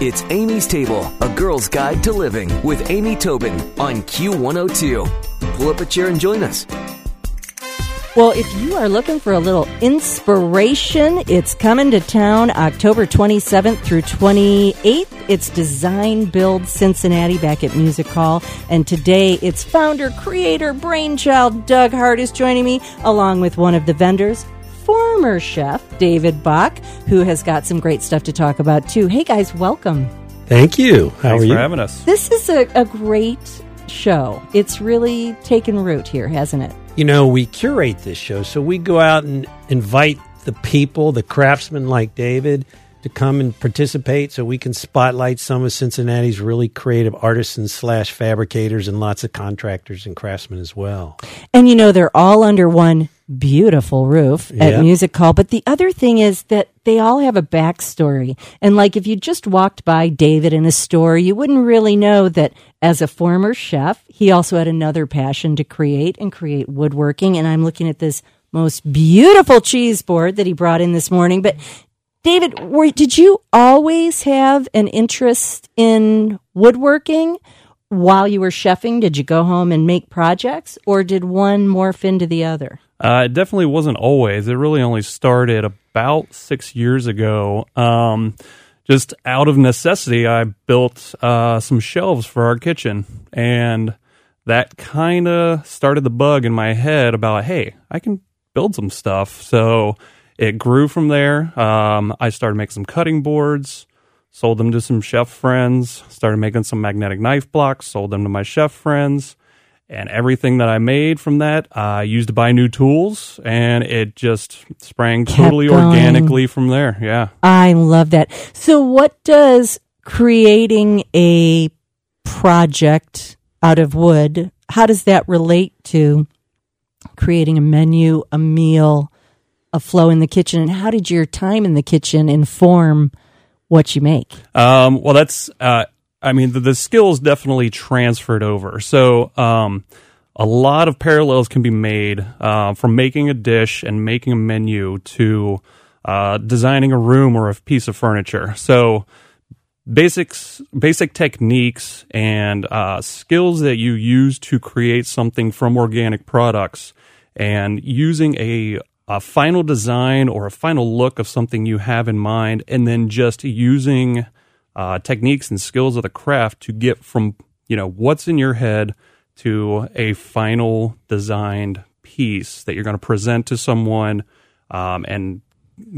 It's Amy's Table, a girl's guide to living with Amy Tobin on Q102. Pull up a chair and join us. Well, if you are looking for a little inspiration, it's coming to town October 27th through 28th. It's Design Build Cincinnati back at Music Hall. And today it's founder, creator, brainchild Doug Hart is joining me, along with one of the vendors, former chef David Bach, who has got some great stuff to talk about too. Hey guys, welcome. Thank you. How Thanks are you? for having us. This is a, a great show. It's really taken root here, hasn't it? You know, we curate this show, so we go out and invite the people, the craftsmen like David, to come and participate so we can spotlight some of Cincinnati's really creative artisans slash fabricators and lots of contractors and craftsmen as well. And you know, they're all under one beautiful roof at Music Hall. But the other thing is that they all have a backstory. And like if you just walked by David in a store, you wouldn't really know that as a former chef, he also had another passion to create and create woodworking. And I'm looking at this most beautiful cheese board that he brought in this morning. But David, were, did you always have an interest in woodworking while you were chefing? Did you go home and make projects, or did one morph into the other? Uh, it definitely wasn't always. It really only started about six years ago. Um, just out of necessity, I built uh, some shelves for our kitchen, and that kind of started the bug in my head about, hey, I can build some stuff. So it grew from there. Um, I started making some cutting boards, sold them to some chef friends, started making some magnetic knife blocks, sold them to my chef friends. And everything that I made from that, I used to buy new tools, and it just sprang Kept totally going. organically from there. Yeah. I love that. So, what does creating a project out of wood? How does that relate to creating a menu, a meal, a flow in the kitchen? And how did your time in the kitchen inform what you make? Um, well, that's, uh, I mean, the, the skills definitely transferred over. So, um, a lot of parallels can be made uh, from making a dish and making a menu to uh, designing a room or a piece of furniture. So, basics, basic techniques and uh, skills that you use to create something from organic products, and using a a final design or a final look of something you have in mind, and then just using uh, techniques and skills of the craft to get from you know what's in your head to a final designed piece that you're going to present to someone um, and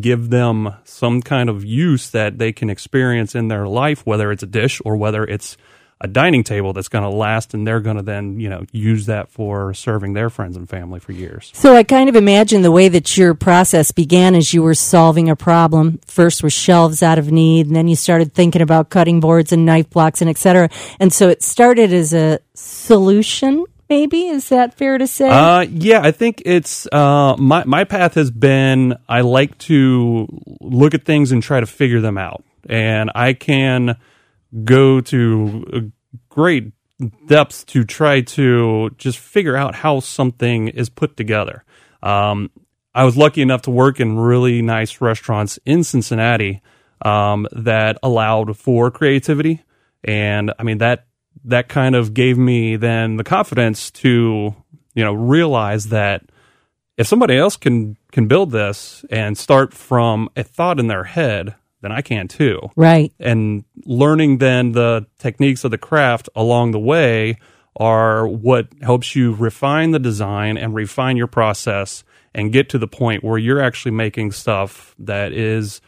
give them some kind of use that they can experience in their life, whether it's a dish or whether it's a dining table that's going to last and they're going to then you know use that for serving their friends and family for years. So I kind of imagine the way that your process began as you were solving a problem. First were shelves out of need, and then you started thinking about cutting boards and knife blocks and etc. And so it started as a solution, maybe? Is that fair to say? Uh, yeah, I think it's uh, my my path has been I like to look at things and try to figure them out, and I can go to uh, great depths to try to just figure out how something is put together. Um, I was lucky enough to work in really nice restaurants in Cincinnati um, that allowed for creativity, and I mean that that kind of gave me then the confidence to you know realize that if somebody else can can build this and start from a thought in their head then I can too right. and learning then the techniques of the craft along the way are what helps you refine the design and refine your process and get to the point where you're actually making stuff that is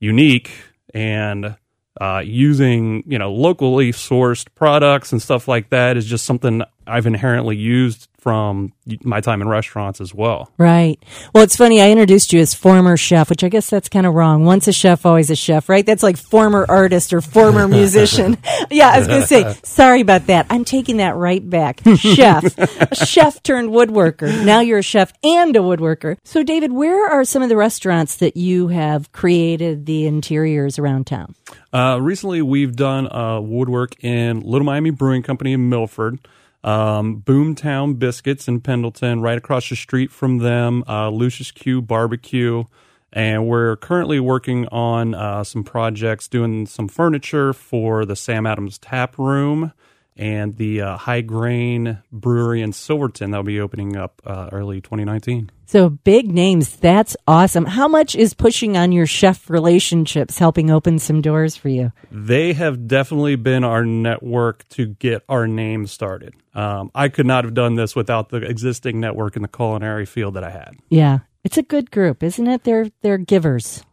unique and uh, using you know locally sourced products and stuff like that is just something I've inherently used from my time in restaurants as well. Right. Well, it's funny. I introduced you as former chef, which I guess that's kind of wrong. Once a chef, always a chef, right? That's like former artist or former musician. yeah, I was going to say, sorry about that. I'm taking that right back. Chef. a chef turned woodworker. Now you're a chef and a woodworker. So, David, where are some of the restaurants that you have created the interiors around town? Uh, recently, we've done uh, woodwork in Little Miami Brewing Company in Milford. Um, Boomtown Biscuits in Pendleton, right across the street from them, uh, Lucius Q Barbecue, and we're currently working on uh, some projects, doing some furniture for the Sam Adams Tap Room and the uh, High Grain Brewery in Silverton that'll be opening up uh, early 2019. So big names. That's awesome. How much is pushing on your chef relationships helping open some doors for you? They have definitely been our network to get our name started. Um, I could not have done this without the existing network in the culinary field that I had. Yeah. It's a good group, isn't it? They're they're givers.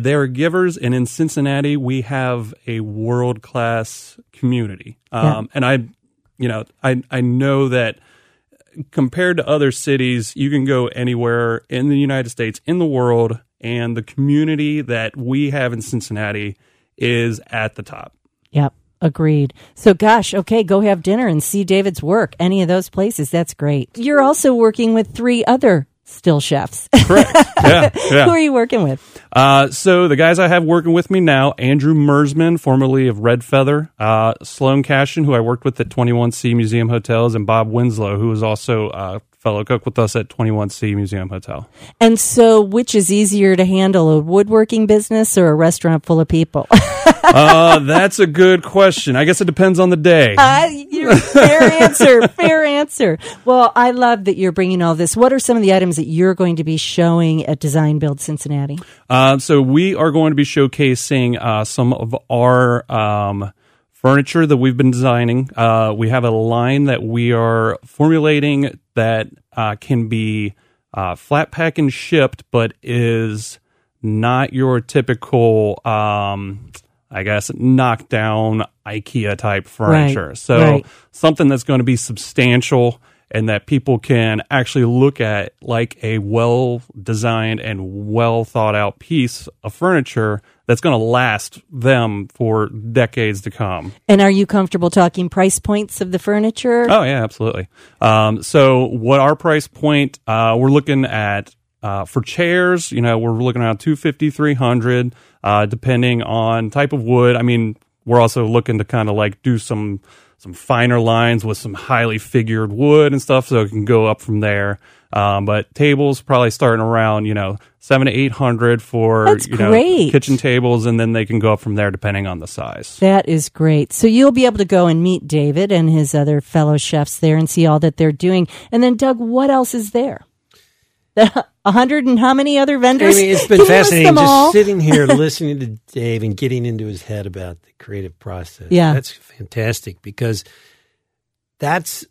They're givers, and in Cincinnati, we have a world class community. Um, Yeah. And I, you know, I I know that compared to other cities, you can go anywhere in the United States, in the world, and the community that we have in Cincinnati is at the top. Yep. Agreed. So, gosh, okay, go have dinner and see David's work. Any of those places, that's great. You're also working with three other still chefs. Correct. yeah. Yeah. Who are you working with? Uh, so the guys I have working with me now, Andrew Mersman, formerly of Red Feather, uh, Sloan Cashin, who I worked with at 21C Museum Hotels, and Bob Winslow, who is also a fellow cook with us at 21C Museum Hotel. And so, which is easier to handle, a woodworking business or a restaurant full of people? Uh, that's a good question. I guess it depends on the day. Uh, fair answer. Fair answer. Well, I love that you're bringing all this. What are some of the items that you're going to be showing at Design Build Cincinnati? Uh, so we are going to be showcasing uh, some of our um, furniture that we've been designing. Uh, we have a line that we are formulating that uh, can be uh, flat pack and shipped, but is not your typical, um, I guess, knockdown IKEA type furniture. Right, So right. something that's going to be substantial and that people can actually look at like a well designed and well thought out piece of furniture that's going to last them for decades to come. And are you comfortable talking price points of the furniture? Oh yeah, absolutely. Um, so what our price point? Uh, we're looking at uh, for chairs. You know, we're looking around 250, 300, uh, depending on type of wood. I mean, we're also looking to kind of like do some some finer lines with some highly figured wood and stuff, so it can go up from there. Um, but tables probably starting around you know seven to eight hundred for That's you know great. kitchen tables, and then they can go up from there depending on the size. That is great. So you'll be able to go and meet David and his other fellow chefs there and see all that they're doing. And then, Doug, what else is there? A hundred and how many other vendors? Amy, it's been fascinating them all? just sitting here listening to Dave and getting into his head about the creative process. Yeah. That's fantastic because that's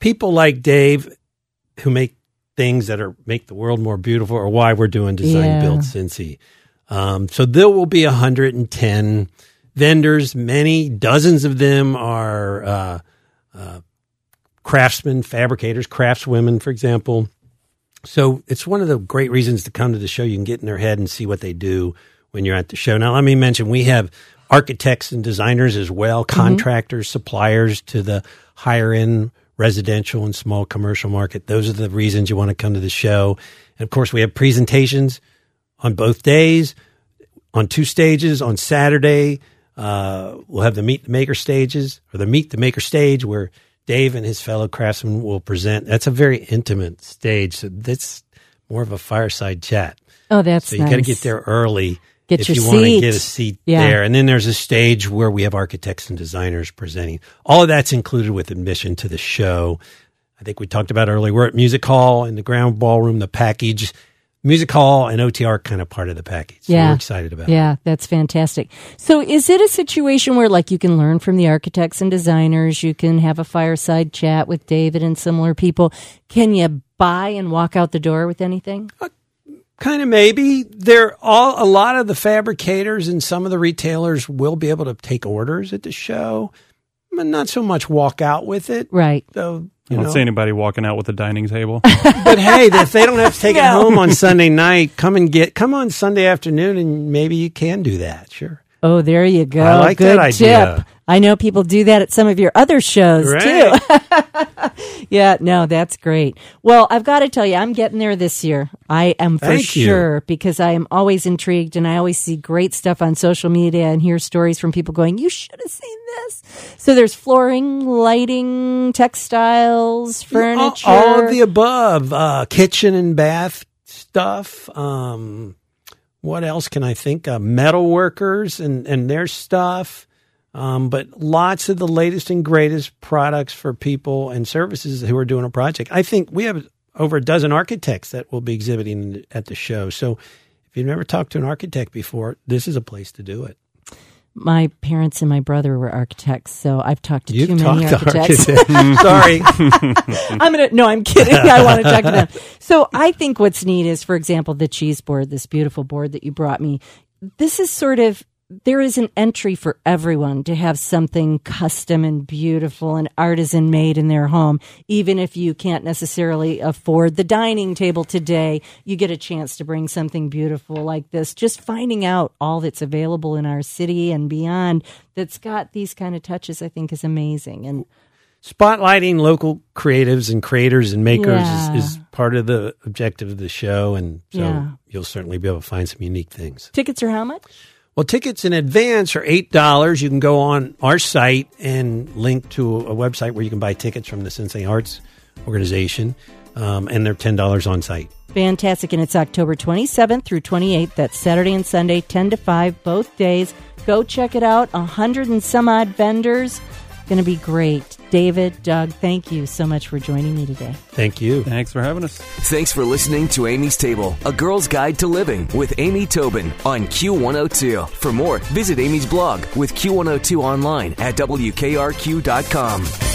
people like Dave who make things that are make the world more beautiful or why we're doing design Yeah. build Cincy. Um, so there will be 110 vendors, many dozens of them are uh, uh, craftsmen, fabricators, craftswomen, for example. So it's one of the great reasons to come to the show. You can get in their head and see what they do when you're at the show. Now, let me mention we have architects and designers as well, contractors, suppliers to the higher end residential and small commercial market. Those are the reasons you want to come to the show. And of course, we have presentations on both days, on two stages. On Saturday, uh, we'll have the Meet the Maker stages or the Meet the Maker stage where Dave and his fellow craftsmen will present. That's a very intimate stage. So that's more of a fireside chat. Oh, that's So you got to get there early Get if you want to get a seat Yeah. there. And then there's a stage where we have architects and designers presenting. All of that's included with admission to the show. I think we talked about earlier. We're at Music Hall in the ground ballroom, the package. Music Hall and OTR kind of part of the package. Yeah. we're excited about it. Yeah, that's fantastic. So, is it a situation where, like, you can learn from the architects and designers? You can have a fireside chat with David and similar people. Can you buy and walk out the door with anything? Uh, kind of maybe. There are all a lot of the fabricators and some of the retailers will be able to take orders at the show, but not so much walk out with it. Right. So I you don't know. see anybody walking out with a dining table. but hey, if they don't have to take it home on Sunday night, come and get come on Sunday afternoon, and maybe you can do that. Sure. Oh, there you go. I like Good that idea. tip. I know people do that at some of your other shows Right. too. Yeah, no, that's great. Well, I've got to tell you, I'm getting there this year. I am for Thank you. sure because I am always intrigued and I always see great stuff on social media and hear stories from people going, "You should have seen this." So there's flooring, lighting, textiles, furniture. All, all of the above, uh, kitchen and bath stuff. Um, what else can I think of? Metal workers and, and their stuff. Um, but lots of the latest and greatest products for people and services who are doing a project. I think we have over a dozen architects that will be exhibiting at the show. So if you've never talked to an architect before, this is a place to do it. My parents and my brother were architects, so I've talked to You've too many talked to architects. architects. Sorry. I'm gonna no, I'm kidding. I want to talk to them. So I think what's neat is, for example, the cheese board, this beautiful board that you brought me. This is sort of there is an entry for everyone to have something custom and beautiful and artisan made in their home. Even if you can't necessarily afford the dining table today, you get a chance to bring something beautiful like this. Just finding out all that's available in our city and beyond that's got these kind of touches, I think, is amazing. And Spotlighting local creatives and creators and makers Yeah. is, is part of the objective of the show. And so Yeah. you'll certainly be able to find some unique things. tickets are how much? Well, tickets in advance are eight dollars. You can go on our site and link to a website where you can buy tickets from the Cincy Arts organization, um, and they're ten dollars on site. Fantastic. And it's October 27th through 28th. That's Saturday and Sunday, 10 to 5, both days. Go check it out. A hundred and some odd vendors. Going to be great. David, Doug, thank you so much for joining me today. Thank you. Thanks for having us. Thanks for listening to Amy's Table, a girl's guide to living with Amy Tobin on Q102. For more, visit Amy's blog with Q102 online at WKRQ.com.